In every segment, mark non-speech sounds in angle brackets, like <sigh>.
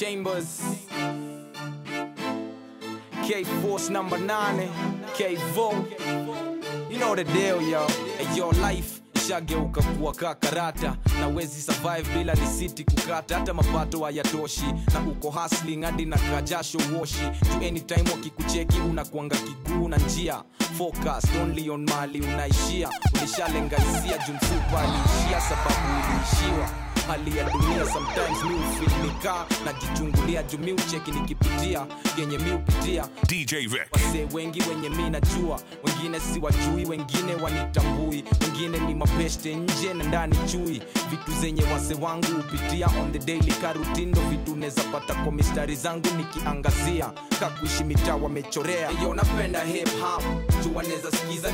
Chambers. K Force number 9 K Vo. You know the deal yo. Your life ishageuka kuwa kakarata na wezi survive bila risiti kukata. Hata mapato hayatoshi. Na uko hustling hadi na kajasho woshi. Tu anytime wakikucheki unakuanga kiguu na njia. Focus only on mali unaishia. Ulishalenga hisia jumsupa aliishia sababu uliishiwa hali ya dunia sometimes mi ufilnika najichungulia juu mi ucheki nikipitia yenye mi upitia wasee wengi wenye mi najua wengine si wajui wengine wanitambui wengine ni mapeste nje na ndani chui. Vitu zenye wase wangu hupitia on the daily karutindo vitu nezapata kwa mistari zangu nikiangazia. Kakuishi mitaa wamechorea. Yo napenda hip hop juu wanaweza sikiza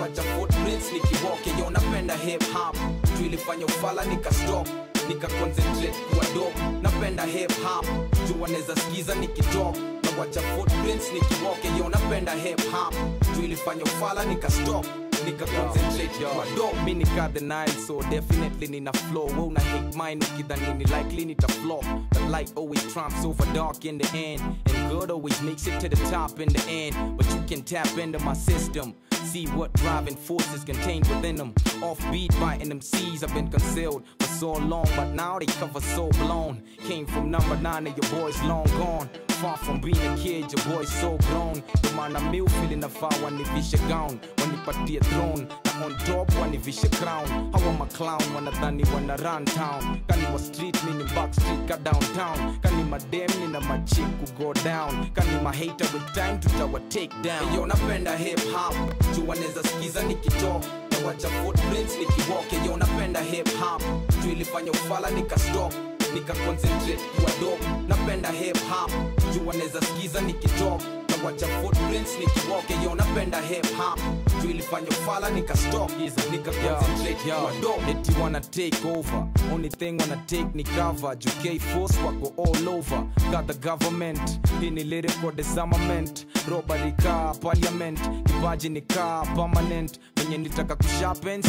wacha footprints nikiwoke yo napenda hip hop juu ilifanya ufala nikastop nika concentrate kuwa dope. Napenda hip hop juu wanaweza sikiza nikitalk na wacha footprints nikiwoke yo napenda hip hop. Juu ilifanya ufala nika stop nika concentrate kuwa dope. Mi nika the nile so definitely nina flow. We una hate mine ukidhani ni likely nita flop. But light always trumps over dark in the end. And good always makes it to the top in the end. But you can tap into my system See what driving forces contained within them. Offbeat biting them C's have been concealed for so long, but now they cover so blown. Came from number nine and your boy's long gone. Far from being a kid, your boy's so grown. The man I'm meal feeling the fire when visha gown. When you party a throne, on top when you visha crown. How am a clown when I done wanna run town? Kani wa street meaning back street ka downtown. Kani madem nina machick who go down. Kani my hater with time to tower take down. Yo napenda hip hop, juu wanaweza sikiza nikitoka na wacha footprints nikiwoke. Yo napenda hip hop, tuilifanya ufala nikastop nika concentrate kuwa dop Napenda hip hop, juu wanaweza sikiza nikitoka na wacha footprints nikiwoke. Yo napenda hip hop, juu ilifanya ufala nika stop nika concentrate. Eti wanna take over, only thing wanna take ni cover. Juu Force wako all over, got the government. Hii ni lyrical disarmament, robbery car parliament, kipaji ni car permanent. Venye nitaka kusharpen,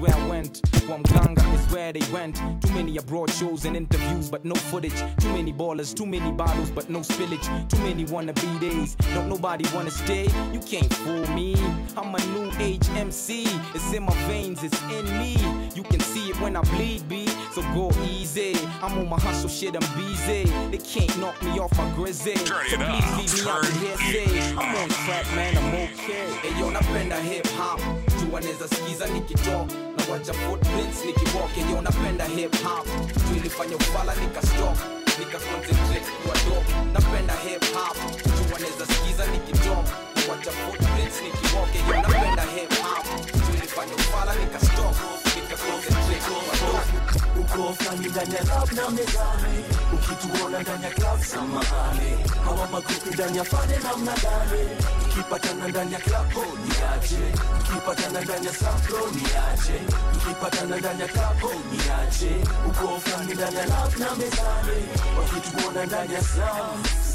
where I went. Kwa mganga is where they went. Too many abroad shows and interviews, but no footage. Too many ballers, too many bottles, but no spillage. Too many wanna be days, don't nobody wanna stay. You can't fool me. I'm a new age MC. It's in my veins, it's in me. You can see it when I bleed, B. So go easy. I'm on my hustle shit, I'm busy. They can't knock me off my grizzly. So please leave me out here, say. I'm on track, man, I'm okay. Hey, yo, napenda hip hop. Juu wanaweza sikiza nikitok na wacha footprints nikiwalk. Yo, napenda hip hop. Ilifanya ufala nikastop. and your father down the darling. Keep a turn and then your clap on oh, the arch. Keep a turn and then your slap on oh, the arch. Keep a turn and then your clap on oh, the arch. From the down your lap now, Miss Army. Or keep going and then your slap.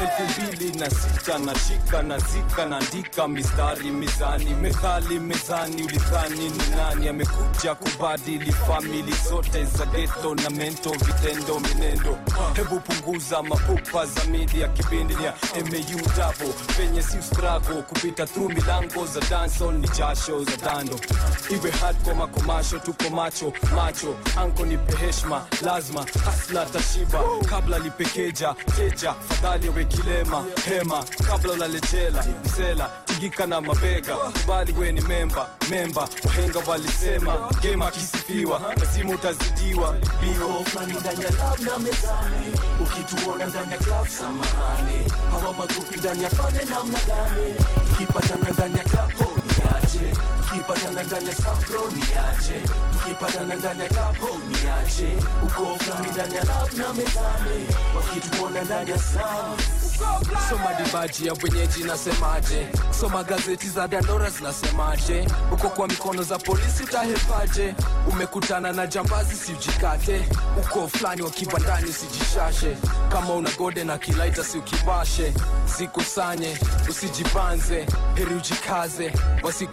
Elfu mbili na sita nashika na zika naandika mistari mizani methali mezani. Ulidhani ni nani? Amekuja kubadili famili zote za geto na mento vitendo minendo. Hebu punguza mapupa za media kipindi ni ya davo penye si strago kupita through milango za danso ni jasho za dando. Iwe hardcore makomasho tuko macho macho. Anko nipe heshma lazima. Hasla tashiba kabla lipekeja teja fadhali we kilema hema kabla ulalejela msela tigika na mabega kubali we ni memba memba wahenga walisema gema akisifiwa lazima utazidiwa ukituona ndani ya club samahani hawa magupi ndani ya fane namna gani ikipatana ndani ya club ho ukipatana ndani ya sapro niache. Ukipatana ndani ya kapo niache. Uko flani ndani ya lab na mezani wakituona ndani ya sam soma dibaji ya wenyeji nasemaje? Soma gazeti za dandora zinasemaje uko kwa mikono za polisi utahepaje? Umekutana na jambazi siujikate uko fulani wa kibandani usijishashe kama una gode na kilaita si ukibashe zikusanye usijibanze heri ujikaze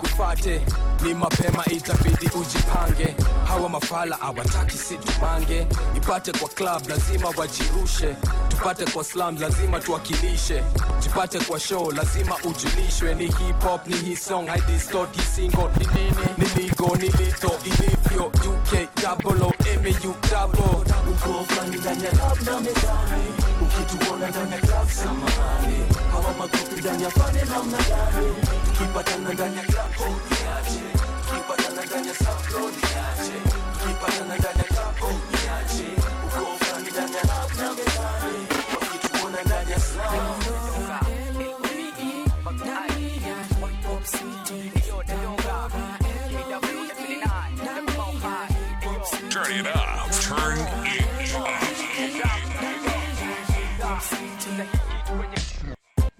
wasikufate ni mapema itabidi ujipange. Hawa mafala awataki situbange. Ipate kwa club lazima wajirushe. Tupate kwa slam lazima tuwakilishe. Jipate kwa show lazima ujulishwe. Ni hip hop ni hii song I ni nini? Ni ligo ni lito ilivyo. UK double O double fulani ndani ya club samahani. Hawa makofi ndani ya fane namna gani? Tukipatana ndani ya club oh niache tukipatana ndani ya sub oh niache tukipatana ndani ya club oh niache uko ndani ya club na mezani. Wakituona ndani ya slam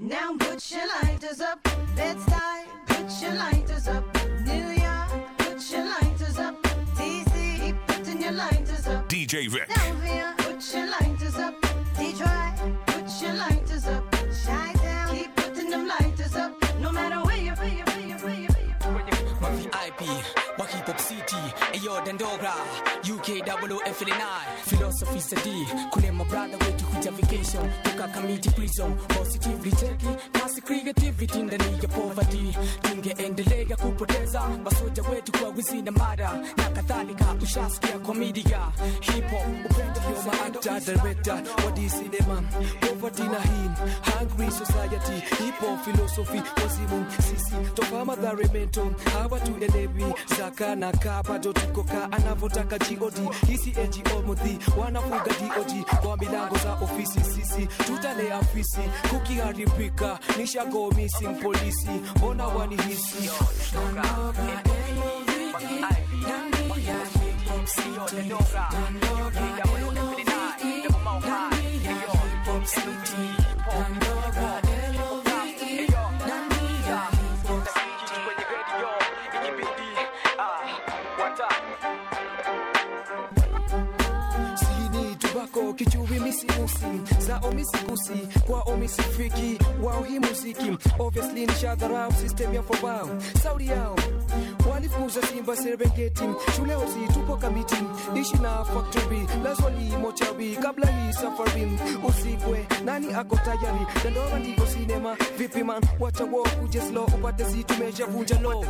Now put your lighters up. Let's die. Put your lighters up. New York, put your lighters up. DC, keep putting your lighters up. DJ Vic. Philadelphia, put your lighters up. Detroit, put your lighters up. Chi-town, keep putting them lighters up. No matter where you, where you, where you, where you, where you. VIP wa hip hop city eyo dandora UK F9 philosophy sadi kule mabrada wetu kuja vacation. Toka kamiti prison. Positively cheki kasi creativity ndani ya poverty. Tungeendelea kupoteza. Masoja wetu kwa wizi na mada na kadhalika ushasikia komedia. Hip hop upendo ndio maactor director wa cinema poverty na him. Hungry society. Hip hop philosophy wazimu sisi. Toka madhare mento hawa tuelewi zaka na kaa bado tuko kaa anavyotaka god hisi ngo mudhi wanafuga dog kwa milango za ofisi sisi tutalea afisi kukiharibika nishago missing polisi mbona wanihisi sini misimusi za omisikusi kwa omisifiki wao hii muziki. Obviously ni shadharau system ya fobao saudi yao walifuza simba serengeti. Shule ozi tupo kamiti. Ishi na factory lazwali mochawi kabla hii safari. Usikwe nani ako tayari? Dandora ndiko sinema vipi man? Wacha wo kuje slow upate si tumeshavunja lo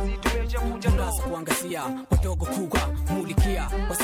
kuangazia wadogo kubwa mulikia wasije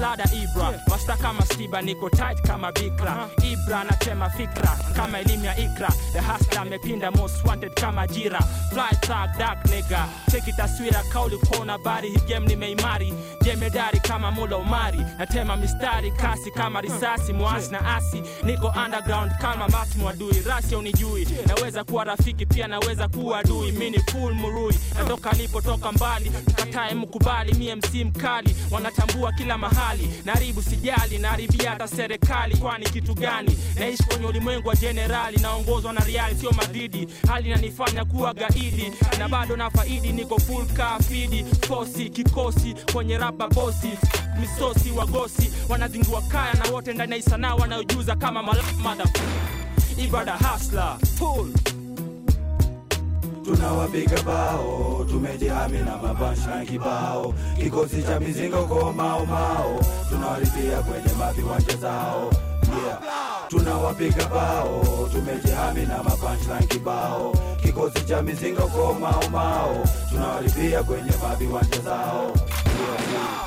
Slaughter Ibra. Masta kama stiba niko tight kama bikra. Ibra natema fikra kama elimu ya ikra. The hasla amepinda most wanted kama jira. Fly tag dark nigga. Cheki taswira kauli kuona bari hii game nimeimari. Jemedari kama mula umari natema mistari kasi kama risasi. Mwasi na asi niko underground kama mati adui. Rasi unijui naweza kuwa rafiki pia naweza kuwa adui. Mini full murui. Natoka lipotoka mbali. Mkatae mkubali mie msi mkali. Wanatambua kila mahali. Naribu sijali naharibia hata serikali. Kwani kitu gani? Naishi kwenye ulimwengu wa jenerali naongozwa na riali sio madidi. hali inanifanya kuwa gaidi na bado na faidi niko full kafidi. Fosi kikosi kwenye raba bosi misosi wagosi. Wanazingua kaya na wote ndani ya isanaa wanaojuza kama malamadha ibada hasla full tunawapiga bao tumejihami na mabasha kibao kikosi cha mizingo kwa mao mao tunawaripia kwenye maviwanja zao tunawapiga bao tumejihami na mapunchline kibao kikosi cha mizingo ko mao mao tunawaripia kwenye maviwanja zao yeah.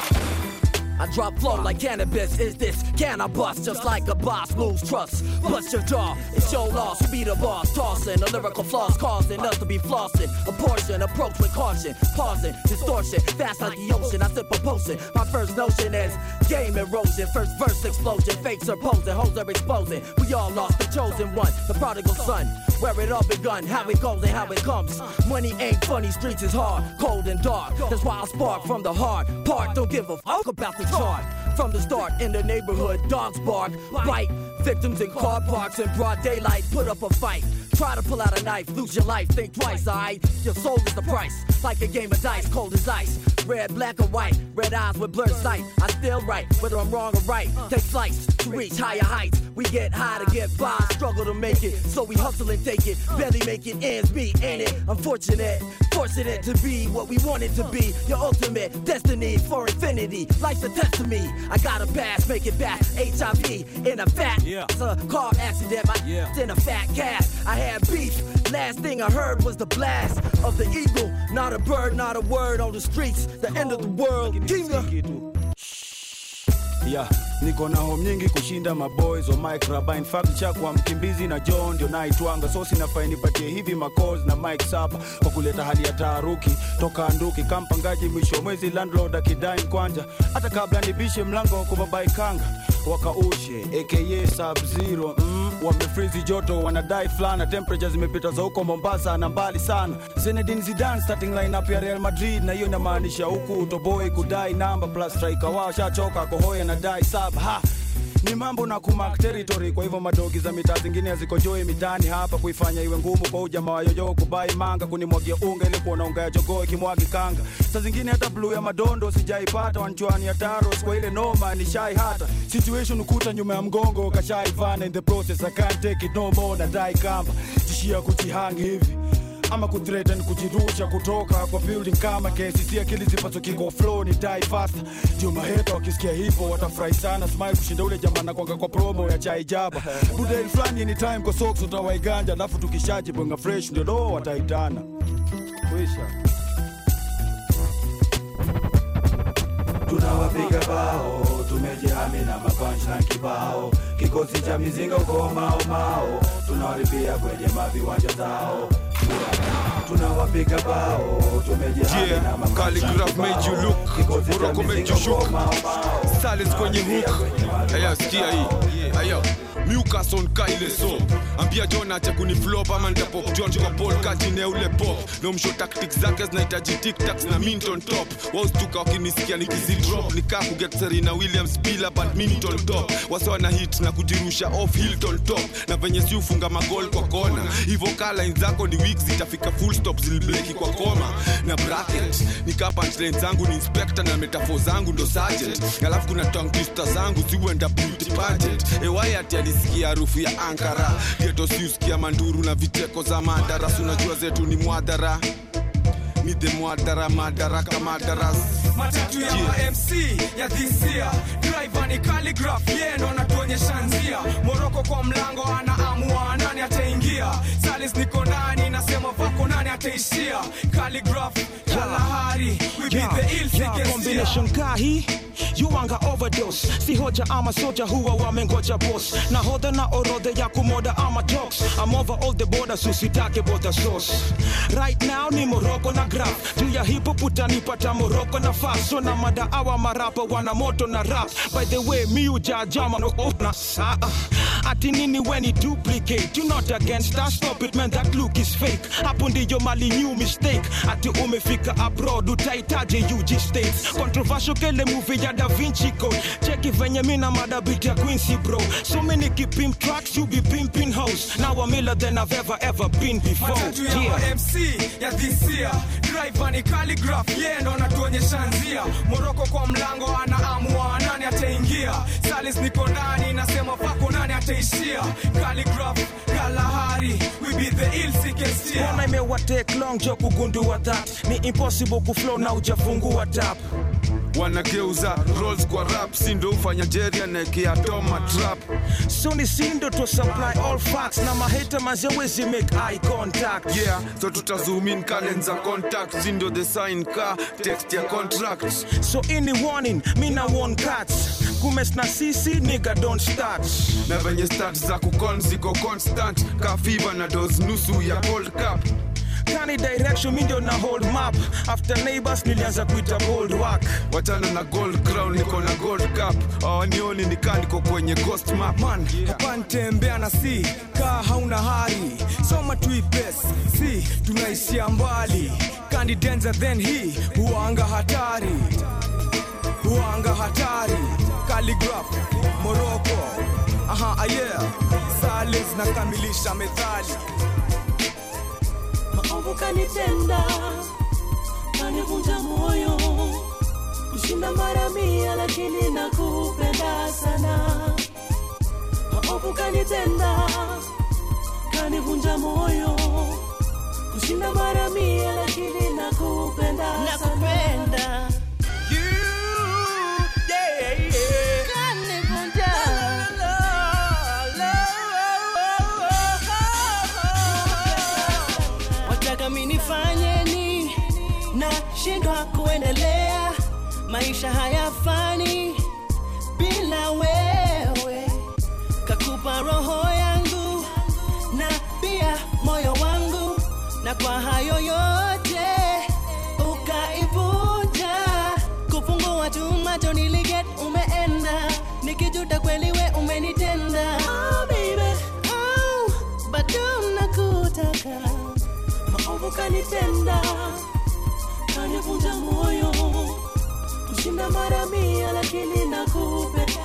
I drop flow like cannabis. Is this? cannabis? Just like boss lose trust. Bust your jaw, it's your loss. We be the boss, tossing the lyrical flaws, causing us to be flossing. A portion, approach with caution, pausing, distortion, fast like the ocean. I sip a potion. My first notion is game erosion, first verse explosion. Fakes are posing, hoes are exposing. We all lost the chosen one, the prodigal son. Where it all begun, how it goes and how it comes. Money ain't funny, streets is hard, cold and dark. That's why I spark from the heart. part. Don't give a fuck about the chart. From the start in the neighborhood, dogs bark, bite. Victims in car parks in broad daylight, put up a fight. Try to pull out a knife, lose your life, think twice, alright? Your soul is the price, like a game of dice, cold as ice. Red, black, or white, red eyes with blurred sight. I still right, whether I'm wrong or right. Take flights to reach higher heights. We get high to get by, struggle to make it. So we hustle and take it, barely making ends meet, ain't it? Unfortunate, fortunate to be what we wanted to be. Your ultimate destiny for infinity. Life's a test to me. I got a pass, make it back. HIV in a fat Yeah. it's a car accident. My Yeah. in a fat cast. I had beef. Last thing I heard was the blast of the eagle. Not a bird, not a word on the streets. The end of the world. Kinga. yeah, niko na home nyingi kushinda maboys wa Mike Raba. In fact chakwa mkimbizi na John ndio naitwanga, so sinafai nipatie hivi macalls na Mike Sapa kwa kuleta hali ya taharuki toka anduki kampangaji mwisho wa mwezi landlord akidai kwanja hata kabla nibishe mlango wa kubabaikanga wakaushe aka sub zero mm, wamefrizi joto wanadai fulana. Temperature zimepita za huko Mombasa na mbali sana. Zinedine Zidane starting lineup ya Real Madrid na hiyo inamaanisha huku utoboi kudai namba plus striker. Wao shachoka kohoya na dai sub ha ni mambo na kumark territory kwa hivyo madogi za mitaa zingine hazikojoi mitaani hapa kuifanya iwe ngumu kwa ujamaa wa kubai manga kunimwagia unga ili kuona unga ya jogoo ikimwagi kanga. Saa zingine hata bluu ya madondo sijaipata wanchwani ya taros kwa ile noma ni shai hata situation ukuta nyuma ya mgongo kashai vana in the process I can't take it no more na dai kamba. Tishia kujihangi hivi ama kuthreaten kujirusha kutoka kwa building kama KCC akili zipazo kingo flow ni die fast. Ndio maheta wakisikia hivyo watafurahi sana. Smile kushinda ule jamaa nakwanga kwa promo ya chai jaba. <laughs> Flani ni anytime kwa socks utawaiganja. Alafu tukishaji bonga fresh ndio do wataitana. Kwisha tunawapiga bao. Tumejihami na mapanchi na kibao. Kikosi cha mizinga uko mao mao. Tunawaribia kwenye maviwanja zao. Tunawapiga bao. Tumejihami Yeah, na mapanch na calligraph made you look, Kikosi cha mizinga uko mao mao. Silence kwenye hook. Aya hii. Aya Newcastle Kyle so ambia John acha kuniflop ama nitapop John kwa Paul katine ule pop. No msho tactics zake zinahitaji tic tacs na Minton top. Waustuka wakinisikia nikizi drop. Nikaa kuget Serena Williams bila badminton top. Wase wana hit na kujirusha off Hilton top. Na venye si ufunga magol kwa kona hivyo line zako ni weak zitafika full stop zilibleki kwa koma. Na bracket nikaa punchline zangu ni inspector na metaphor zangu ndo sergeant. Alafu kuna tongue twister zangu ziuenda beauty pageant. Ewayati alisikia harufu ya ankara. Geto siusikia manduru na viteko za madaras unajua zetu ni mwadhara ni the mwadhara madaraka madaras matatu ya yeah. mc ya dhisia driver ni calligraph yeye ndo anatuonyesha njia. Moroko kwa mlango anaamua nani ataingia. Salis niko ndani nasema vako nani ataishia. Calligraph kalahari we be the ill Yeah, combination kahi yuanga overdose. Si hoja ama soja huwa wamengoja boss. Na hodha na orodhe ya kumoda ama jokes I'm over all the borders usitake bother sauce right now ni moroko na graph. Juu ya hip hop utanipata moroko na faso na mada awa marapa wana moto na rap. By the way mi ujajama no oh, na saa ati nini when it duplicate? You not against that stop it man that look is fake. Hapo ndiyo mali new mistake. Ati umefika abroad utahitaji UG states. Controversial kele movie ya Da Vinci Code. Cheki venye mina madabit ya Quincy bro. So many kipim tracks you be pimping house now I'm iller than I've ever ever been before. Yeah. mc ya this driver ni calligraph. Yeye ndo anatuonyesha njia moroko kwa mlango anaamua nani ataingia. Salis niko ndani nasema pako nani ataishia? Calligraph Mbona imewa take long jo kugundua that ni impossible kuflow na ujafungua tap. Wanageuza roles kwa rap sindo ufanya jeri anaekea toma trap. So ni sindo to supply all facts na maheta mazewezi make eye contact. Yeah so tutazumin kalenza contact sindo the sign ka text ya contract. So ini warning mina warn cats. Kumes na sisi nigga don't start. Na venye stat za kukon ziko constant. Ka fever na dos nusu ya Gold cup. Kani direction mi ndio na hold map. After neighbors nilianza kuita gold work. Wachana na gold crown niko na gold cup. Awanioni nikaa niko kwenye ghost map. Man hapa ntembea na si. Kaa hauna hari soma tuipes si tunaishia mbali. Kandi denza then hii huanga hatari. Huanga hatari. Kaligraf moroko aha yeah. Sales zinakamilisha methali. Maovu kanitenda kanivunja moyo. Kushinda mara mia lakini nakupenda sana. Maovu kanitenda kanivunja moyo. Kushinda mara mia lakini nakupenda nakupenda. wataka shindwa kuendelea maisha hayafani bila wewe. Kakupa roho yangu na pia moyo wangu na kwa hayo yote ukaivuja. kufungua tu macho niliget umeenda. Nikijuta kweli we umenitenda. Oh, baby. Oh, kanivunja moyo kushinda mara mia lakini nakupenda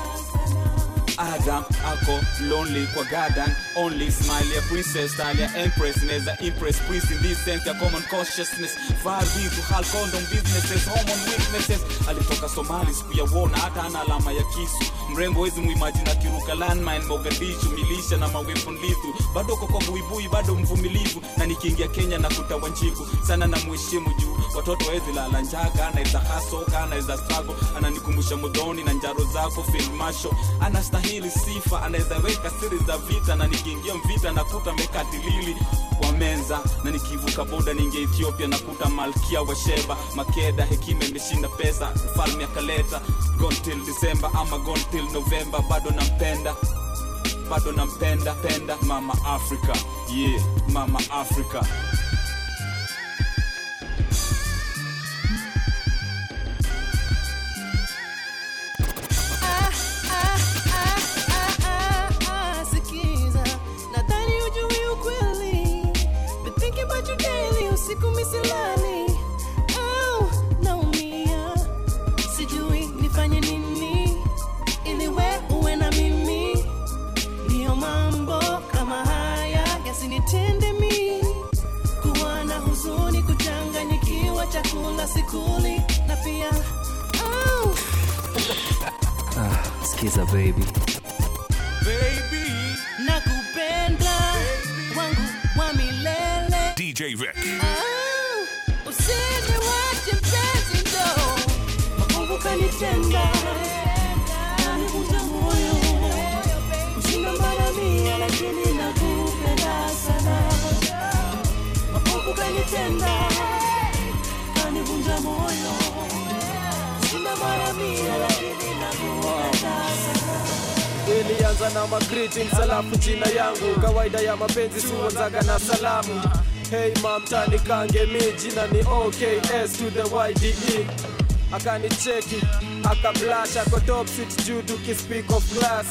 adam ako lonely kwa garden only smile ya princess style ya empress inaweza impress priest in this sense ya common consciousness. Far be to hal condom businesses hormone weaknesses alitoka somali siku wona hata ana alama ya kisu. Mrembo wezi muimajina kiruka landmine mogadishu milisha na mawepon lithu. Bado koko buibui bado mvumilivu. Na nikiingia kenya na kutawa nchiku sana na mheshimu juu. Watoto wezi lala njaka anaweza hasoka anaweza strago ananikumbusha mudhoni na njaro zako filmasho anastahili sifa anaweza weka siri za vita na nikiingia mvita nakuta mekatilili kwa menza na nikivuka boda ninge ethiopia nakuta malkia wa sheba. Makeda hekima imeshinda pesa mfalme akaleta. Gone till december ama gone till bado nampenda bado nampenda penda. Mama africa yeah mama africa usiku misilani. Au, naumia. Sijui nifanye nini. Ili we uwe na mimi. Ndiyo mambo kama haya yasinitende mi kuwa na huzuni kuchanganyikiwa chakula sikuli na pia au, Ah, skiza baby. Baby nakupenda DJ Vic. Oh, Usiniwache mpenzi ndo maovu kanitenda kanivunja moyo kushinda mara mia lakini nakupenda sana. Maovu kanitenda kanivunja moyo kushinda mara mia lakini nakupenda sana. Ilianza na magreetings alafu jina yangu. Kawaida ya mapenzi siuanzaga na salamu hey mamtani kange mi jina ni oks to the yde akanicheki akablash ako top seat juu tukispeak of class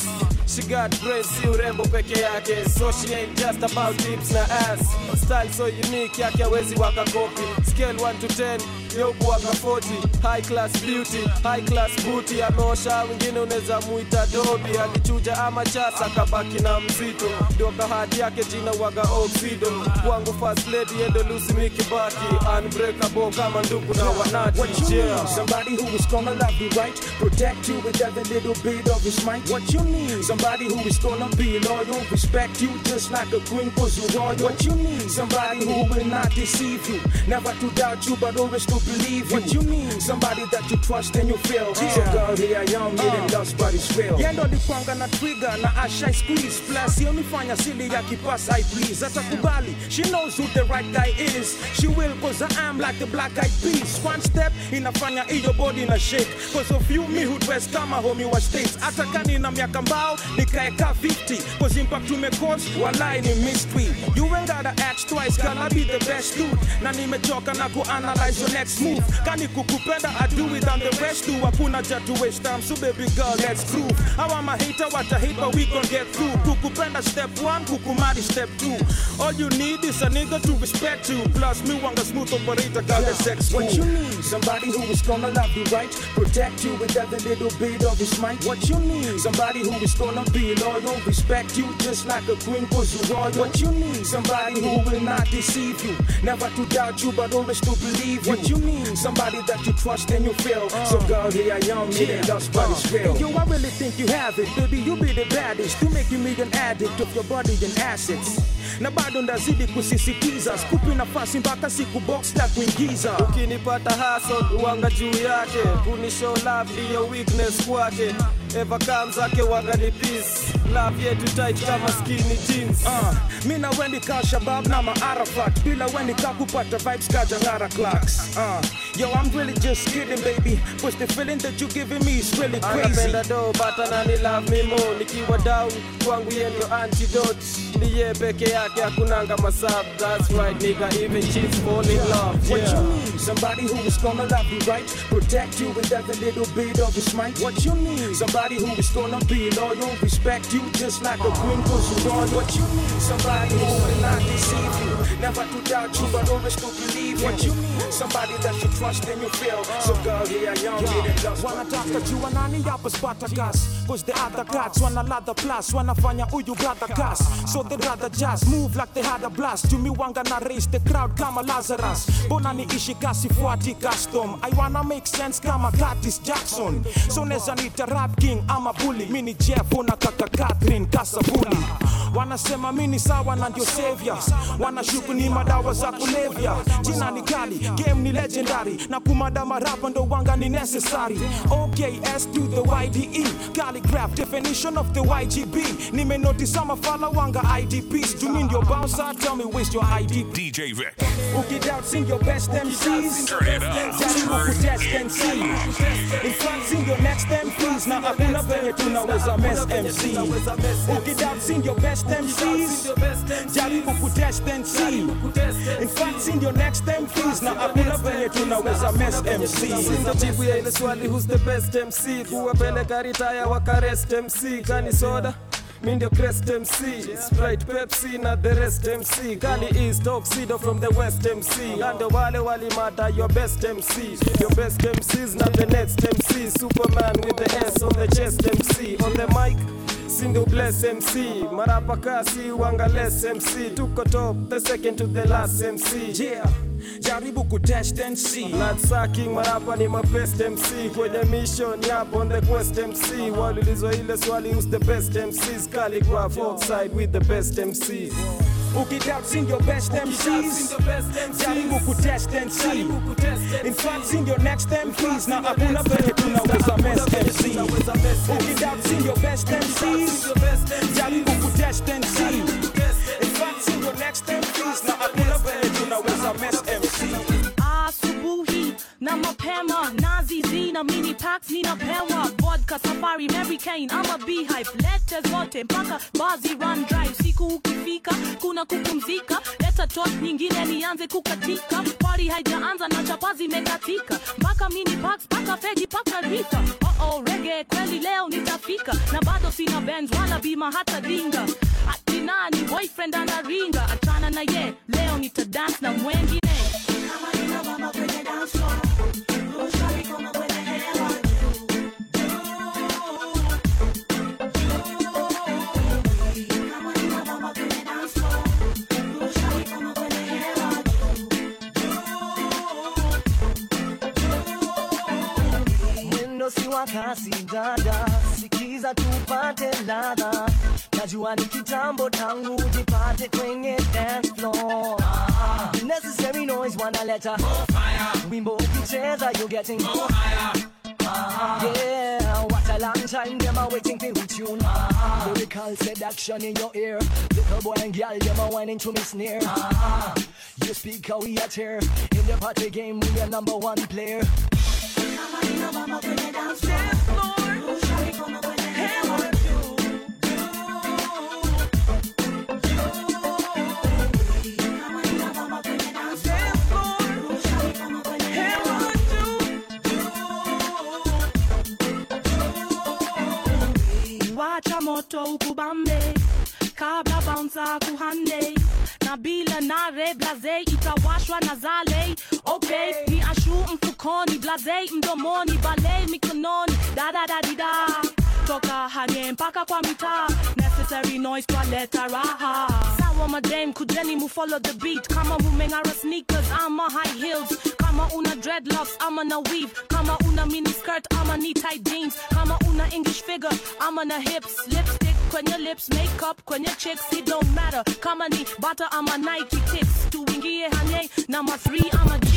she got brains si urembo peke yake. So she ain't just about hips na ass. Style so unique yake awezi wakakopi scale 1 to 10 yeubuwaka 40 high class beauty high class booty. Ameosha wengine unaweza muita dobi alichuja ama chasa kabaki na mzito. Doka kahadi yake jina waga oxido. Wangu first lady endo lusi mikibaki unbreakable kama ndugu na wanati yeah. Somebody who is gonna love you right, protect you with every little bit of his might. What you need? Somebody who is gonna be loyal, respect you just like a queen, cause you royal. What you need? Somebody who will not deceive you, never to doubt you, but always to believe you. What you need? Somebody that you trust and you feel. So girl, here I am, getting lost, but it's real. Yendo alipanga na trigger na asha squeeze, plus yonifanya sili ya kipasa I please. Atakubali, she knows who the right guy is. She will, cause I am like the black eyed peas. One step inafanya iyo body na shake. Cause of you, me who dress kama homie wa states. Hata kani na miaka mbao, nikaeka 50. Cause impact tumecause, walai ni mystery. You ain't gotta ask twice, I be the best dude. Na nimechoka na ku-analyze your next move. Kani kukupenda, I do it and the rest do. Hakuna ja to waste time, so baby girl, let's groove. Hawa mahita wata hate, but we gon' get through. Kukupenda step one, kukumari step two. All you need is a nigga to respect you. Plus, me wanga smooth operator, girl, that's sex What you need? Somebody who is gonna love you right, protect you with every little bit of his might. What you need? Somebody who is gonna be loyal, respect you just like a queen, you royal. What you need? Somebody who will not deceive you, never to doubt you, but always to believe you. What you need? Somebody that you trust and you feel. Uh. So girl, here I am, yeah, that's it's uh. real. Yo, I really think you have it, baby, you be the baddest. To make you me an addict of your body and assets. Na bado ndazidi kusisitiza, skupi nafasi mpaka siku box la kuingiza. ukinipata haso uanga juu yake. Kunishow love ndiyo weakness kwake. Ever comes ake wanga ni peace love yetu tight kama skinny jeans. Uh, mi na wendi ka shabab na maarafat bila wendi ka kupata vibes ka jangara clocks uh, yo i'm really just kidding baby. Cause the feeling that you giving me is really crazy. anapenda do bata na ni love me more. Nikiwa down kwangu ye ndio antidote ni ye peke yake hakunanga masab that's right nigga even cheats fall in love What you need? Somebody who is gonna love you right, protect you with every little bit of his might. What you need? Somebody who is gonna be loyal, respect you just like a cause you royal. What you need? Somebody who will not deceive you, never to doubt you, but always to believe. What you need? Somebody that you trust and you feel. So girl, here I am, getting lost. wanataka jua nani hapa Spartacus Cause the other cats wanna ladder plus wanafanya uyu brother gas so they rather just move like they had a blast Jumi wanga na raise the crowd kama Lazarus Bona ni ishi kasi fuati custom I wanna make sense kama Curtis Jackson So neza nita rap king ama bully Mini Jeff una kaka Catherine Kasabuli wanasema mini sawa na ndio savior. Wanashuku ni madawa za kulevya. Jina ni kali game ni legendary. Na kumada marapa ndo wanga ni necessary. Okay s to the yde calligraph definition of the ygb nimenotice mafala wanga idps jumi ndio bouncer tell me waste your id DJ Vic. Ukidoubt sing your best MCs Turn it up. Jaribu kutest and see. In front sing your next MPs Na hakuna venye tunaweza mess MC Ukidoubt sing your best MCs Jaribu kutest see In fact, sing your next MPs Na hakuna venye tunaweza mess MC Sindo jibu ya ile swali who's the best MC kuwapeleka ritaya wakarest MC kani soda mi ndio crest MC Sprite Pepsi na the rest MC Kali East Tuxedo from the West MC Ando wale walimata your best MC Your best MCs na the next MC Superman with the S on the chest MC On the mic Single bless MC Marapa kasi wanga less MC Tuko top the second to the last MC Yeah. Jaribu kutest see Blood sucking marapa ni my best MC kwenye mission yap on the quest MC waliulizwa ile swali who's the best MCs calligraph outside with the best MCs Ukidoubt sing your best MCs Jaribu kutest and see In front sing your next MPs Na hakuna venye tunaweza mess MC Ukidoubt sing your best MCs Jaribu kutest and see In front sing your next MPs Na hakuna venye tunaweza mess MC na mapema nazizi na mini packs ninapewa vodka safari mary ama beehive. Lete zote mpaka bazi run drive siku ukifika kuna kupumzika leta tot nyingine nianze kukatika. Pari haijaanza na chapa zimekatika mpaka mini packs mpaka fegi mpaka rika oh, oh, rege kweli leo nitafika. Na bado sina benz wala bima hata dinga. Ati boyfriend anaringa achana na ye leo nitadance na mwengine. Kama nina mama kwenye dance floor si wa kasi dada, sikiza tupate ladha. Najua ni kitambo tangu jipate kwenye dance floor. Necessary noise wanaleta wimbo ukicheza you getting more higher. Ah, Yeah, what a long time them are waiting for tune. Lyrical seduction in your ear. Little boy and girl them are whining to me snare. You speak how we at here. In the party game we are number one player. Na bila nare blaze itawashwa na zale. Okay mfukoni blaze mdomoni bale mikononi dadadadida toka hanye mpaka kwa mitaa necessary noise twaleta raha. Sawa madame kujeni mu follow the beat. Kama mumengara sneakers ama high heels. Kama una dreadlocks ama na weave. Kama una mini skirt ama ni tight jeans. Kama una english figure ama na hips. Lipstick kwenye lips makeup kwenye chicks it don't matter. Kama ni bata ama nike kicks tuingie hanye na ma 3 ama g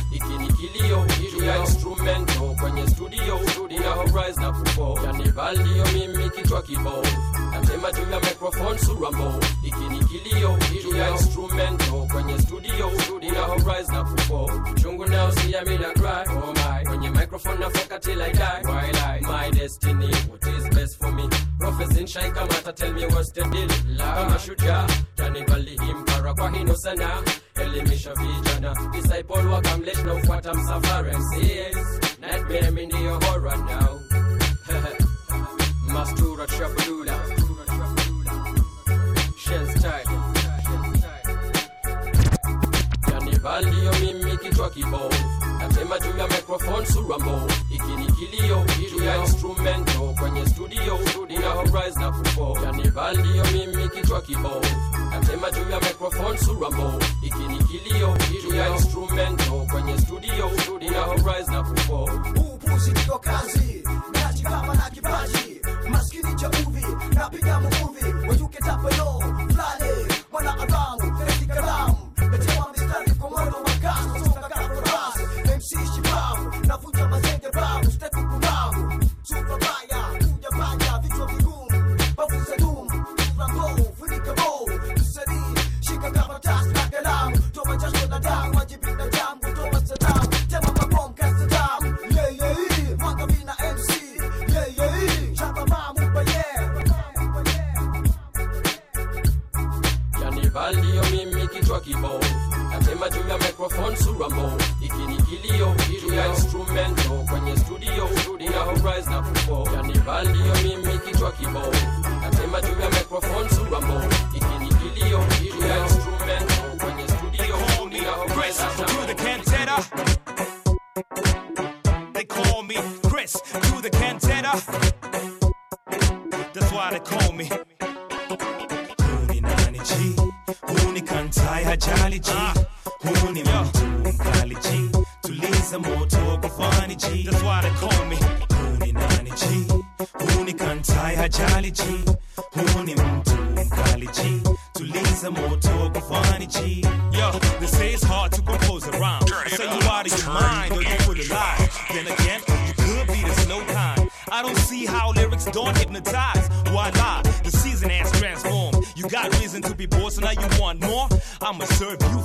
ikini kilio ya instrumento kwenye studio studio horizon na kupo Kanivalio mimi kichwa kibovu natema juu ya microphone sura mbovu ikini kilio ya instrumento kwenye studio studio horizon na kupo chungu nao see me na cry oh my. Kwenye microphone na foka till I die while I my destiny what is best for me? Professor Shai Kamata tell me what's the deal. Kama shujaa tanivali himpara kwa hino sana. Elimisha vijana disciple look what I'm suffering. See, nightmare me near horror now. Mastura Trabulula. Shen's tight. Kanibali mimi kichwa kibovu nasema juu ya microphone sura mbovu ikinikilio juu ya instrumento kwenye studio una horizon na kufo yani valio mimi kichwa kibovu natema juu ya microphone sura mbovu ikini kilio oh, juu ya instrumento oh, kwenye studio studio. Horizon na kupo upuzi ndio kazi najikama na kipaji. Maskini cha uvi napiga muvi wejuke tapelo flale mwana tuliza moto kufani G. That's why they call me. Huni nani G, huni kantai hajali G, huni mtu mkali G, tuliza moto kufani G. Yo, they say it's hard to compose a rhyme. I say you out of your mind or you of lies. Then again, you could be the slow kind. I don't see how lyrics don't hypnotize. Why lie? The season has transformed. You got reason to be bored, so now you want more. I'ma serve you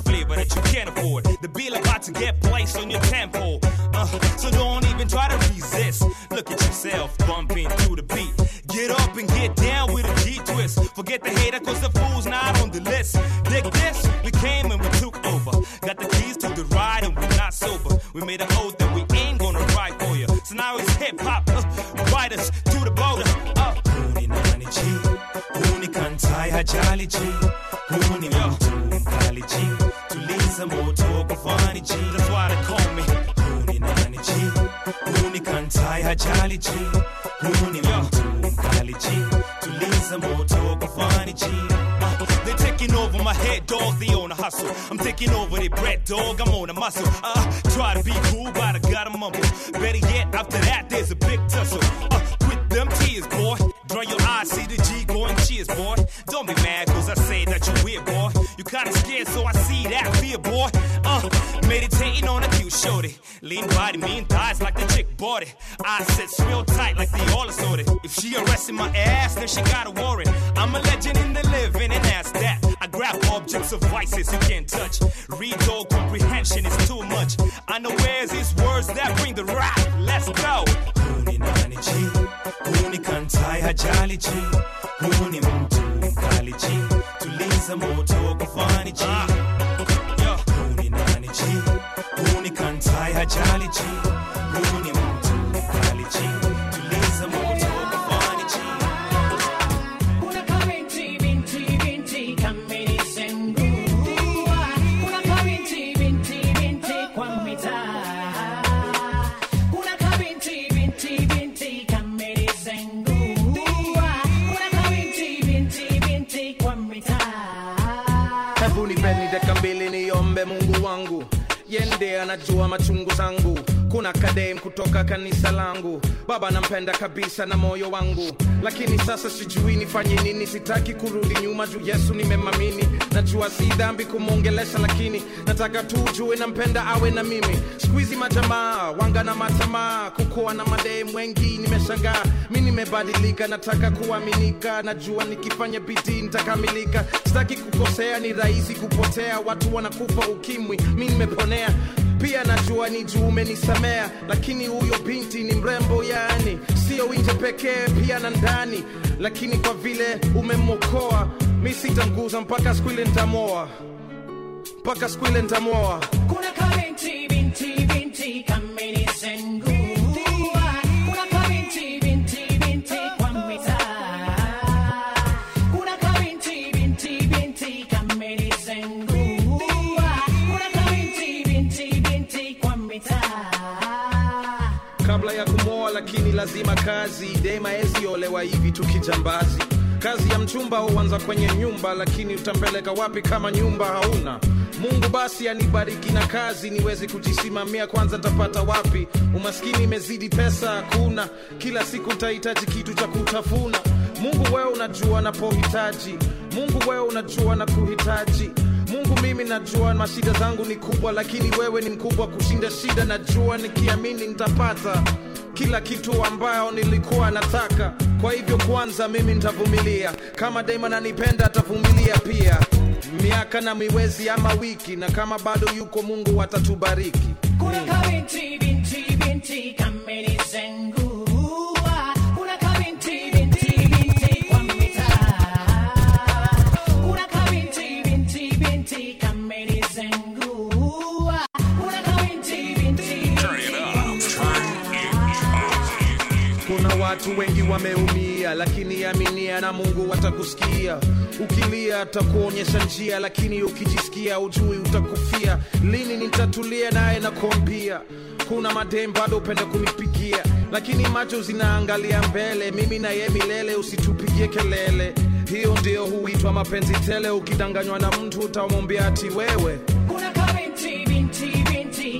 get placed on your tempo. Uh, so don't even try to resist. Look at yourself bumping to the beat. Get up and get down with a G twist. Forget the hater, cause the fool's not on the list. Dig this, we came and we took over. Got the keys to the ride and we're not sober. We made an oath that we ain't gonna ride for you. So now it's hip hop, uh, ride us to the border. Uh. Huni nani G, huni kantai hajali G, huu mtu mkali moto kufani They're taking over my head, dog. They on a hustle. I'm taking over their bread, dog. I'm on a muscle. Uh, try to be cool, but I gotta mumble. Better yet, after that, the bought it. I said real tight like the all assorted. If she arrested my ass, then she got a warrant. I'm a legend in the living, and that's that. I grab objects of vices you can't touch. Read all comprehension is too much. I know where's is words that bring the rap. Let's go. Huni nani G, huni kantai hajali G, huni mtu mkali G, tuliza moto kufani G. Yo, huni nani G, huni kantai hajali G, yende anajua machungu zangu kuna kadem kutoka kanisa langu. Baba nampenda kabisa na moyo wangu. Lakini sasa sijui nifanye nini. Sitaki kurudi nyuma juu yesu nimemamini. Najua si dhambi kumwongelesha lakini nataka tu ujue nampenda awe na mimi. Skuizi majamaa wanga na matamaa kukoa na madem wengi nimeshangaa mi nimebadilika nataka kuaminika. Najua nikifanya bidii nitakamilika. Sitaki kukosea ni rahisi kupotea. Watu wanakufa ukimwi mi nimeponea pia najua ni juu umenisamea lakini huyo binti ni mrembo yani sio nje pekee pia na ndani. Lakini kwa vile umemwokoa mi sitanguza mpaka siku ile ntamoa mpaka siku ile ntamoa Kuna kabinti binti binti. Kuna lazima kazi dema eziolewa hivi tukijambazi. Kazi ya mchumba huanza kwenye nyumba lakini utampeleka wapi kama nyumba hauna? Mungu basi anibariki na kazi niwezi kujisimamia kwanza ntapata wapi? Umaskini imezidi pesa hakuna kila siku ntahitaji kitu cha kutafuna. Mungu wewe unajua napohitaji mungu wewe unajua na kuhitaji mungu mimi najua mashida zangu ni kubwa lakini wewe ni mkubwa kushinda shida. Najua nikiamini nitapata kila kitu ambayo nilikuwa nataka. Kwa hivyo kwanza mimi nitavumilia. Kama daima nanipenda atavumilia pia. Miaka na miwezi ama wiki na kama bado yuko mungu atatubariki. Kuna kabinti binti binti kamenisengua. Watu wengi wameumia lakini aminia na mungu watakusikia ukilia atakuonyesha njia lakini ukijisikia ujui utakufia lini nitatulia naye na kuambia kuna madem bado upende kunipigia lakini macho zinaangalia mbele mimi na ye milele usitupigie kelele hiyo ndio huitwa mapenzi tele ukidanganywa na mtu utamwambia ati wewe Kuna kabinti binti binti.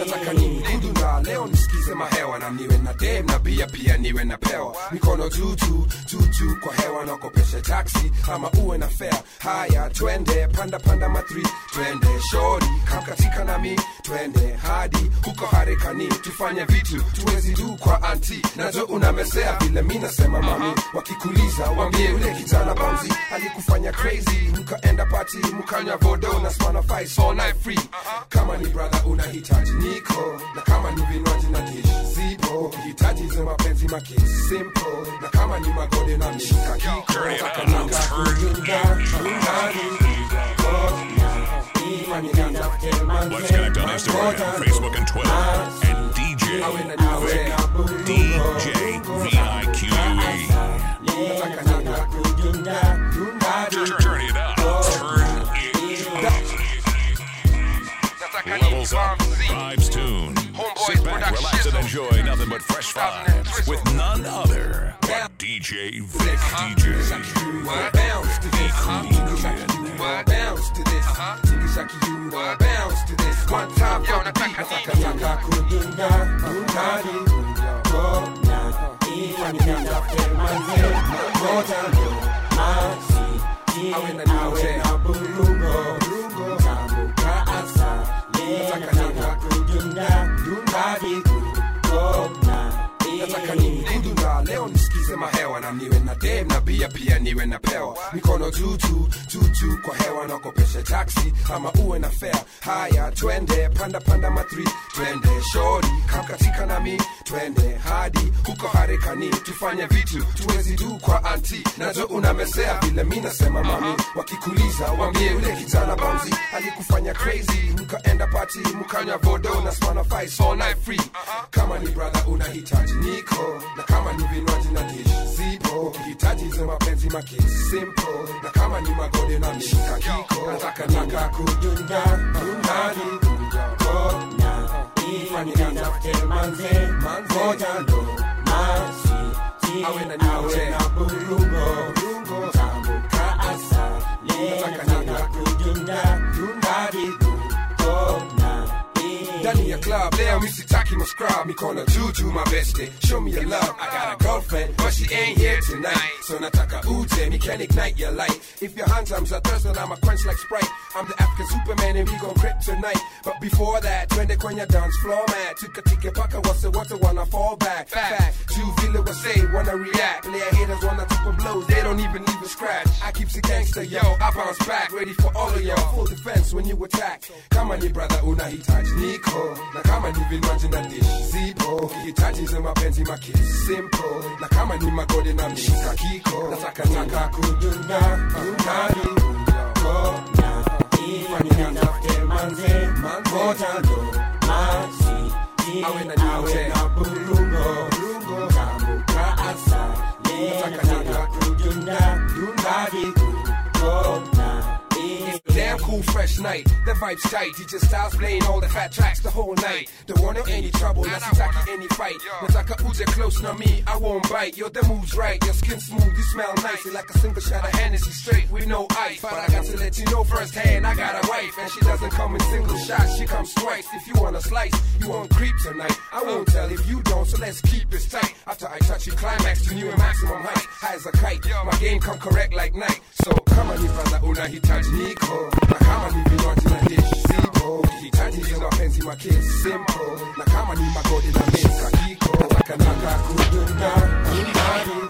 Nataka nini? Kudunda leo nisikize mahewa na niwe na dem na bia pia niwe napewa mikono juu tu juu juu kwa hewa nakopesha taksi ama uwe na fea haya twende panda panda matri. Twende shori kakatika nami twende hadi huko harekani tufanye vitu tuwezi du kwa anti. Nazo unamesea vile mi nasema mami. Wakikuliza wambie ule kijana bamzi. Alikufanya crazy mkaenda pati mkanywa vodo na smana so free. Kama ni brother unahitaji na kama ni vinywaji na dish zipo ukihitaji hizo mapenzi simple na kama ni magode na mshika Let's connect on Instagram, Facebook, and Twitter. Ah, and DJ Vic. DJ V-I-Q-U-E. Ah, ah, Turn it up. Levels up. Vibes tune. Sit back, relax, and enjoy nothing but fresh vibes with none other but DJ Vic DJ. bounce to this bounce to this you bounce to this one time for the beat nataka nataka kudunda dundani kona ifanye nitafute manze ngoja ndo masi awe na awe na burungo burungo tambuka Dunda, dunda, dunda, dunda, dunda, nataka nini? Kudunda leo nisikize mahewa na niwe na dem na bia pia niwe na pewa. Mikono juu juu kwa hewa nakopesha taksi ama uwe na fea haya twende panda panda matri. Twende shori kamkatika nami. Twende hadi huko harekani tufanye vitu tuwezi du kwa anti nazo unamesea vile mi nasema mami. Wakikuliza wambie ule kijana bamzi alikufanya crazy mkaenda pati mkanywa vodo na smana fight all night free. Kama ni brother unahitaji niko na kama ni vinywaji na dish zipo. Ukihitaji hizo mapenzi makesi simple. Na kama ni magode na mshika kiko. Nataka nataka kudunda dundani kona ifanye nitafute manze ngoja ndo masi awe na awe na burungo. Burungo tambuka asa nataka nataka kudunda dundani kona ndani ya club. Leo misitaki mascribe mikono my bestie. Show me your love. I got a girlfriend but she ain't here tonight so nataka uje me can ignite your light. If your hands arms are thirsty I'm a crunch like Sprite. I'm the African Superman and we gon' grip tonight. But before that when twende kwenye dance floor man tukatike paka wase wote wanna fall back? Fact. Juu vile say, wanna react. Player haters wanna tupa blows they don't even leave a scratch. I keep the gangster yo I bounce back. Ready for all of y'all full defense when you attack. Kama ni brother unahitaji niko na kama ni vinywaji na dish zipo ukihitaji hizo mapenzi makesi simple. Na kama ni magode na mshika kiko Kiko na takataka kunyunya nyumbani kona ifanye nafute manze awe na awe na burungo burungo kamuka asa takataka kunyunya nyumbani cool, fresh night. The vibe's tight. DJ Styles playing all the fat tracks the whole night. Don't want any trouble, nasitaki any fight. Nataka uje close na me, I won't bite. Yo, the moves right, your skin smooth, you smell nice. You like a single shot of Hennessy straight with no ice. But I to let you know firsthand, I got a wife, and she doesn't come in single shots. She comes twice. If you want a slice, you want creep tonight. I won't tell if you don't, so let's keep it tight. After I touch you, climax to new and maximum height. High as a kite, my game come correct like night. So come on, you brother, unahitaji niko na kama ni vinywaji na dish zipo ukihitaji hizo mapenzi makesi simple na kama ni magodi na mesa kiko nataka nataka kudunda kona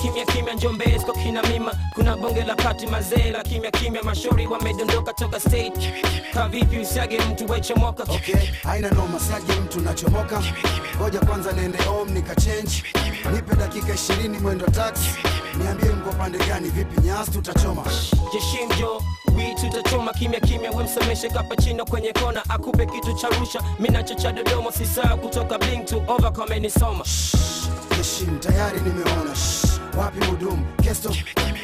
kimya kimya njombe kina mima. Kuna bonge la pati mazee la kimya kimya. Mashauri wamedondoka toka stage. Kavipi usiage mtu wechomoka okay haina noma siage mtu nachomoka. Ngoja kwanza nende home nikachange nipe dakika ishirini mwendo taxi niambie mko pande gani vipi? Nyasi tutachoma. Jeshimjo wi tutachoma. Kimya kimya wemsemeshe kapachino kwenye kona. Akupe kitu cha rusha minacho cha dodoma sisaa kutoka bling to over kamenisoma jeshim tayari nimeona. Shh. Wapi hudumu? Kesto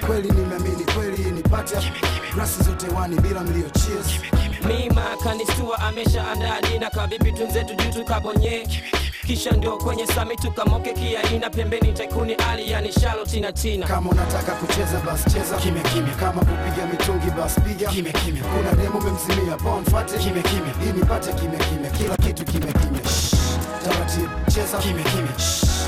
kweli nimeamini kweli nipate grasi zote wani bila mlio cheers. Mima kanistua ameshaandaa dina kavipi tunzetu juu tukabonye. Kisha ndio kwenye sami tukamoke kiaina pembeni taikuni ali yani shalo na tina kama unataka kucheza basi cheza. Kimya kimya. Kama kupiga mitungi basi piga. Kimya kimya. Kuna demo memzimia pomfate kimya kimya. Hii nipate kimya kimya. Kila kitu kimya kimya. Taratibu cheza. Kimya kimya.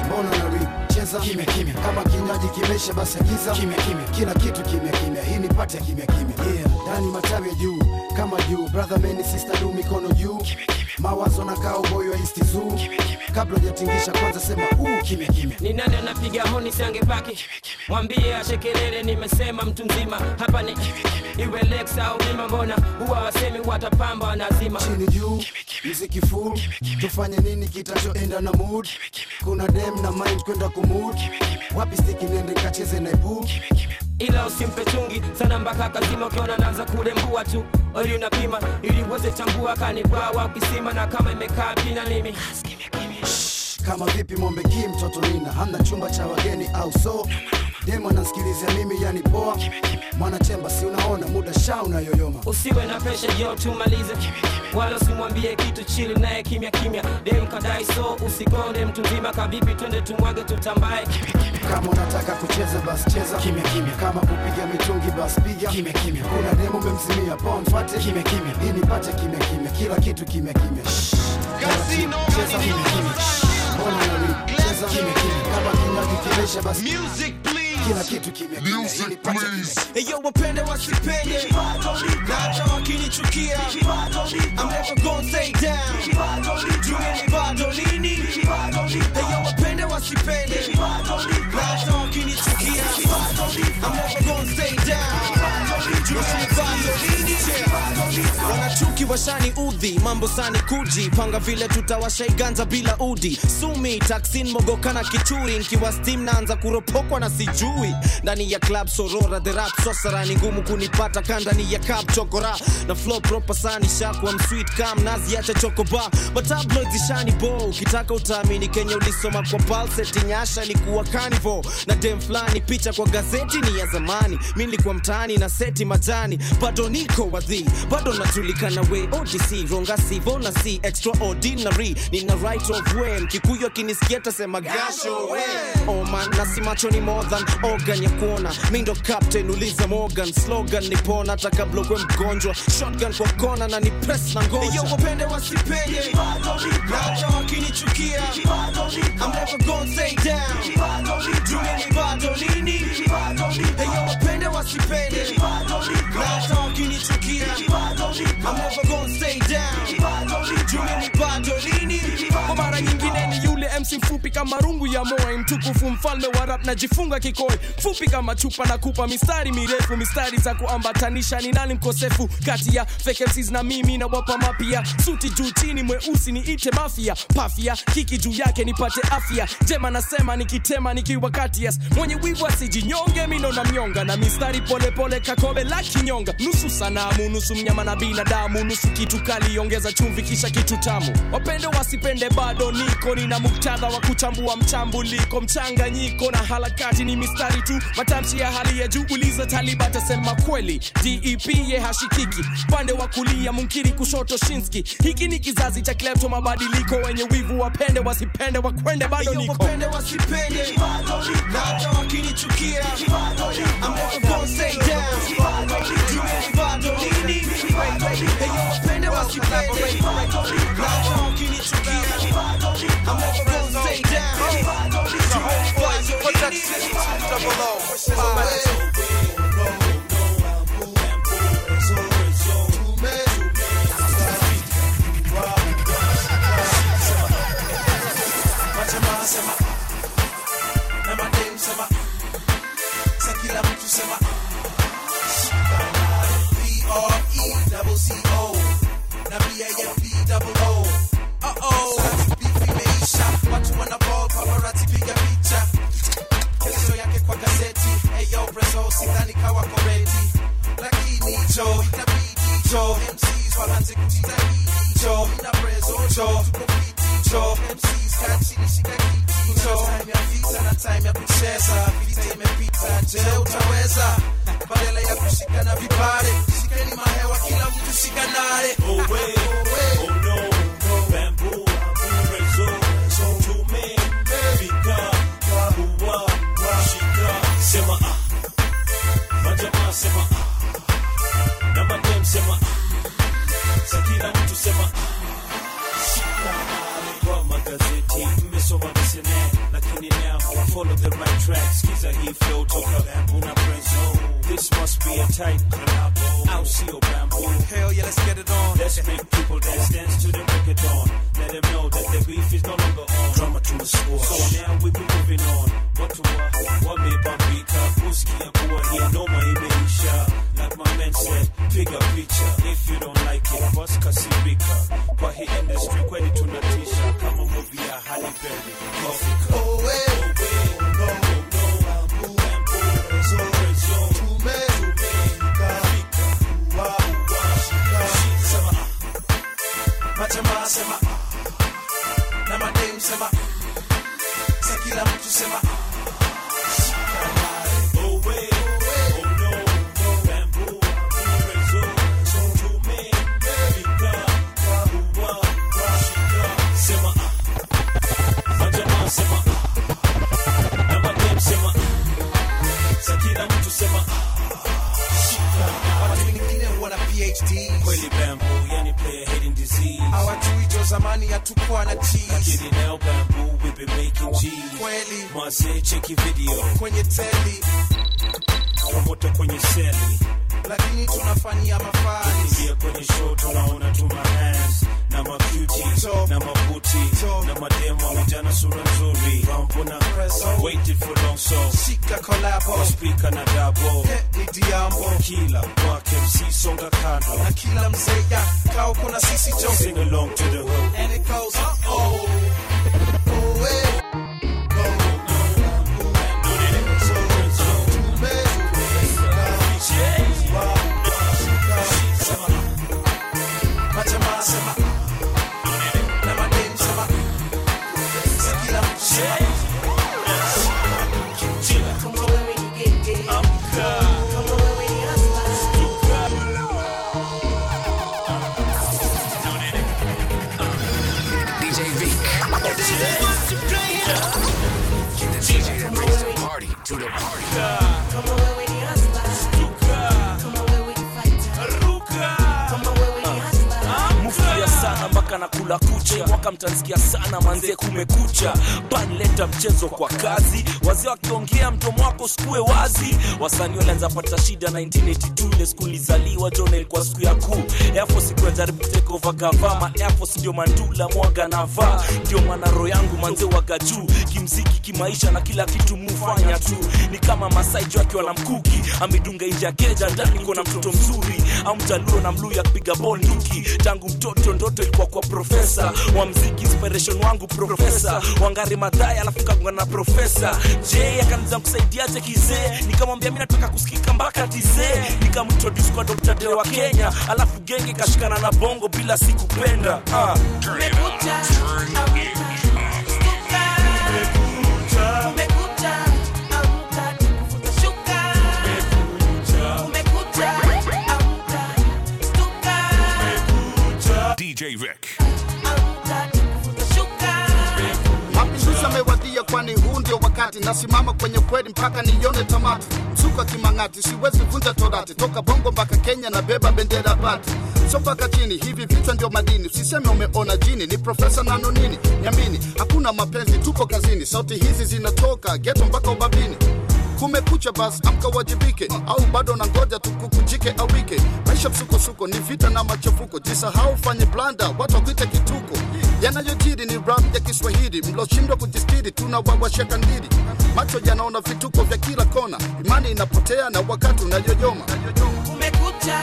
Mbona unarib cheza kimya kimya kama kinywaji kimesha basi giza kimya kimya kila kitu kimya kimya hii nipate kimya kimya yeah. Ndani matawi juu kama juu. Brother man sister do mikono juu mawazo na kaa uboyo wa kabla hujatingisha kwanza sema uu kimya kimya ni nani anapiga honi siangepaki mwambie ashekelele nimesema mtu mzima hapa ni iwe lex au mima mbona huwa wasemi watapamba wanazima chini juu mziki full tufanye nini kitachoenda na mood kuna dem na mind kwenda kumud wapi stiki nende kacheze na ibu ila usimpe chungi sana mpaka kazima ukiona naanza kulembua tu. Oli unapima ili uweze tambua kanibwawa ukisima na kama imekaa pina mimi kama vipi mombe ki mtoto nina. Hamna chumba cha wageni au so? Demo nasikilizia mimi yani poa. Mwanachemba si unaona? Muda sha unayoyoma. Usiwe na pesha yo tumalize. Wala usimwambie kitu chili naye kimya kimya. Dem kadai so usikonde mtu mzima. Kavipi twende tumwage tutambae? Kama unataka kucheza basi cheza. Kimya kimya. Kama kupiga mitungi basi piga. Kimya kimya. Kuna demo memzimia pomfate kimya kimya. Ili nipate kimya kimya. Kila kitu kimya kimya. Shh, cheza kimya kimya Music kila kitu kimeiyo wapende wasipende. Nacha wakinichukia. Bado lini iyo wapende wasipende. Nacha wakinichukia. I'm never gonna stay down. Wanachuki washani udhi mambo sani kuji. Panga vile tutawashaiganja bila udi. Sumi taksin mogokana kichuri. Nkiwa stim naanza kuropokwa na sijui. Ndani ya club sorora the sosara ni ngumu kunipata kandani ya cup chokora. Na flow proper sani shakwa msweet kam naziacha chokoba. Matabloid zishani bo ukitaka utaamini kenya ulisoma kwa palseti nyasha ni kuwa carnival na dem fulani picha kwa gazeti ni ya zamani. Mi nilikuwa mtaani na seti majani bado niko wadhi bado najulikana we. Odc ronga sivo na si extraordinary. Nina right of way mkikuyu akinisikia tasema gasho we. Oman na si macho ni more than organ ya kuona. Mi ndo captain uliza morgan slogan ni pona. Hata kabla uwe mgonjwa shotgun kwa kona na ni press na ngoja. Yo wapende wasipende na hata wakinichukia I'm never gonna stay down. Dunia ni bado nini? Iyo wapende you pay it. Now it's on, you need to keep it. I'm never gonna stay down. Mc mfupi kama rungu ya moe mtukufu mfalme wa rap najifunga kikoi. Fupi kama chupa na kupa mistari mirefu mistari za kuambatanisha. Ni nani mkosefu kati ya fake na mimi na wapa mapia suti juu chini mweusi ni ite mafia. Pafia kiki juu yake nipate afya. Jema nasema nikitema nikiwa kati mwenye wivu asijinyonge mino na mnyonga. Na mistari polepole kakobe la kinyonga. Nusu sanamu nusu mnyama na binadamu. Nusu kitu kali chumvi kisha kitu tamu. Wapende wasipende bado niko nina muktadha wa kuchambua mchambuliko mchanganyiko na harakati. Ni mistari tu matamshi ya hali ya juu. Uliza taliba atasema kweli. Dep ye hashikiki. Pande wa kulia munkiri kushoto shinski. Hiki ni kizazi cha klepto mabadiliko wenye wivu. Wapende wasipende wakwende bado niko. wapende wasipende. Na hata wakinichukia. I'm never gonna stay down. Juu ni bado nini? Iyo wapende wasipende. Na hata wakinichukia. I'm never gonna Stay down. Don't the whole place. But that's six double O Now B A F B double O. Uh oh watu wana ball paparazzi piga picha. Kesho yake kwa gazeti. Hey yo preso sidhani kawa koreti lakini jo itabidi jo MCs waanze cho cho cho cho time ya vita na time ya kucheza. Vita imepita je utaweza? Badala ya kushikana vipare shikeni mahewa kila mtu shikanare Oh. Oh, oh Full of the right tracks. Quizá y flow, toca una this must be a type. I'll see Obama. Hell yeah, let's get it on. Let's make people dance, dance to the record dawn. Let them know that their beef is no longer on. Drama to the sport. So now we be moving on. What to what? What me? Bambika? Puski and Bua here. No more Ibeisha. Like my man said, pick a picture. If you don't like it, bust Kasibika. But he in the street, ready to Natisha. Come on, movie, Halle Berry. Coffee cup. Oh, wait. Oh, wait. Majamaa sema na madem sema sa kila mtu sema kweli Mazee, cheki video. kwenye teli. Promota kwenye seli. lakini tunafanyia mafani kwenye show tunaona tu hands na makuti na mabuti na mademo wamejana sura nzuri. Rambo na waited for long so shika kolabo speaker na dabo. Ni diambo. Kila mwake MC songa kando. Na kila mzee ya kao kuna sisi jo sing along to the hook. And it goes uh kucha mwaka mtansikia sana manze, kumekucha. Banleta mchezo kwa kazi. Wazee wakiongea mdomo wako sikue wazi. Wasanii walianza pata shida 1982 ile skuli zaliwa jona ilikuwa siku ya kuu. Airforce kwa jaribu tekova gavama airforce ndio mandula mwaga na vaa. Ndio maana roho yangu manze waga juu. Kimziki kimaisha na kila kitu mufanya tu. Ni kama masai jo akiwa na mkuki amedunga nje ya keja ndani kuna mtoto mzuri. Au mjaluo na mluya kupiga bonduki. Tangu mtoto ndoto ilikuwa kwa profesa wa mziki inspiration wangu profesa wangari madhaya alafu kagongana na profesa je akaniza kusaidiaje kizee nikamwambia mi nataka kusikika mpaka tizee nikamtroduce kwa dr. De wa kenya. Alafu genge kashikana na bongo bila sikupenda ah. DJ Vic. Kwani huu ndio wakati nasimama kwenye kweli mpaka nione tamati msuka kimang'ati siwezi vunja torati. Toka bongo mpaka kenya na beba bendera bati. So mpaka chini hivi vichwa ndio madini. Usiseme umeona jini ni profesa nano nini nyamini hakuna mapenzi tuko kazini. Sauti hizi zinatoka geto mpaka ubabini kumekucha basi amka wajibike au bado na ngoja tukukujike awike maisha msukosuko ni vita na machafuko. Jisahau fanye blanda watu wakuite kituko. Yanayojiri ni rap ya kiswahili. Mloshindwa kujistiri tunawawasha kandiri macho yanaona vituko vya kila kona. Imani inapotea na wakati unayoyoma. Kumekucha,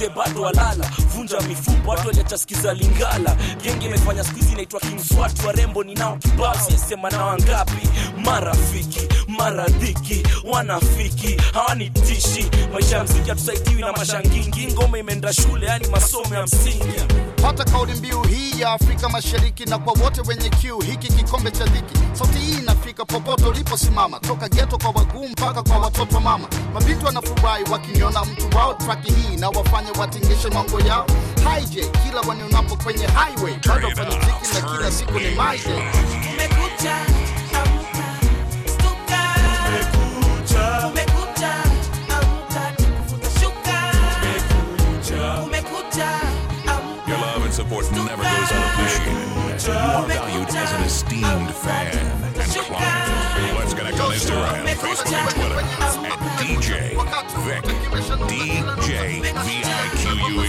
Manze bado walala vunja mifupa watu waliachasikiza lingala. Genge imefanya skuizi inaitwa kingswatu warembo ninao kibao. Siesema na wangapi? Marafiki maradhiki wanafiki hawanitishi maisha ya mziki hatusaidiwi na mashangingi. Ngoma imeenda shule yani masomo ya msingi. Pata kauli mbiu hii ya afrika mashariki na kwa wote wenye kiu hiki kikombe cha dhiki. Sauti hii inafika popote uliposimama toka geto kwa waguu mpaka kwa watoto mama. Mabinti wanafurahi wakiniona mtu wao traki hii na wafanye watingishe mango yao. Hij kila wanionapo kwenye highway bado wafanya mziki na kila siku ni and support never goes unappreciated. You are valued as an esteemed fan. Let's connect on Instagram, Facebook, and Twitter at DJ Vic DJ V I Q U E.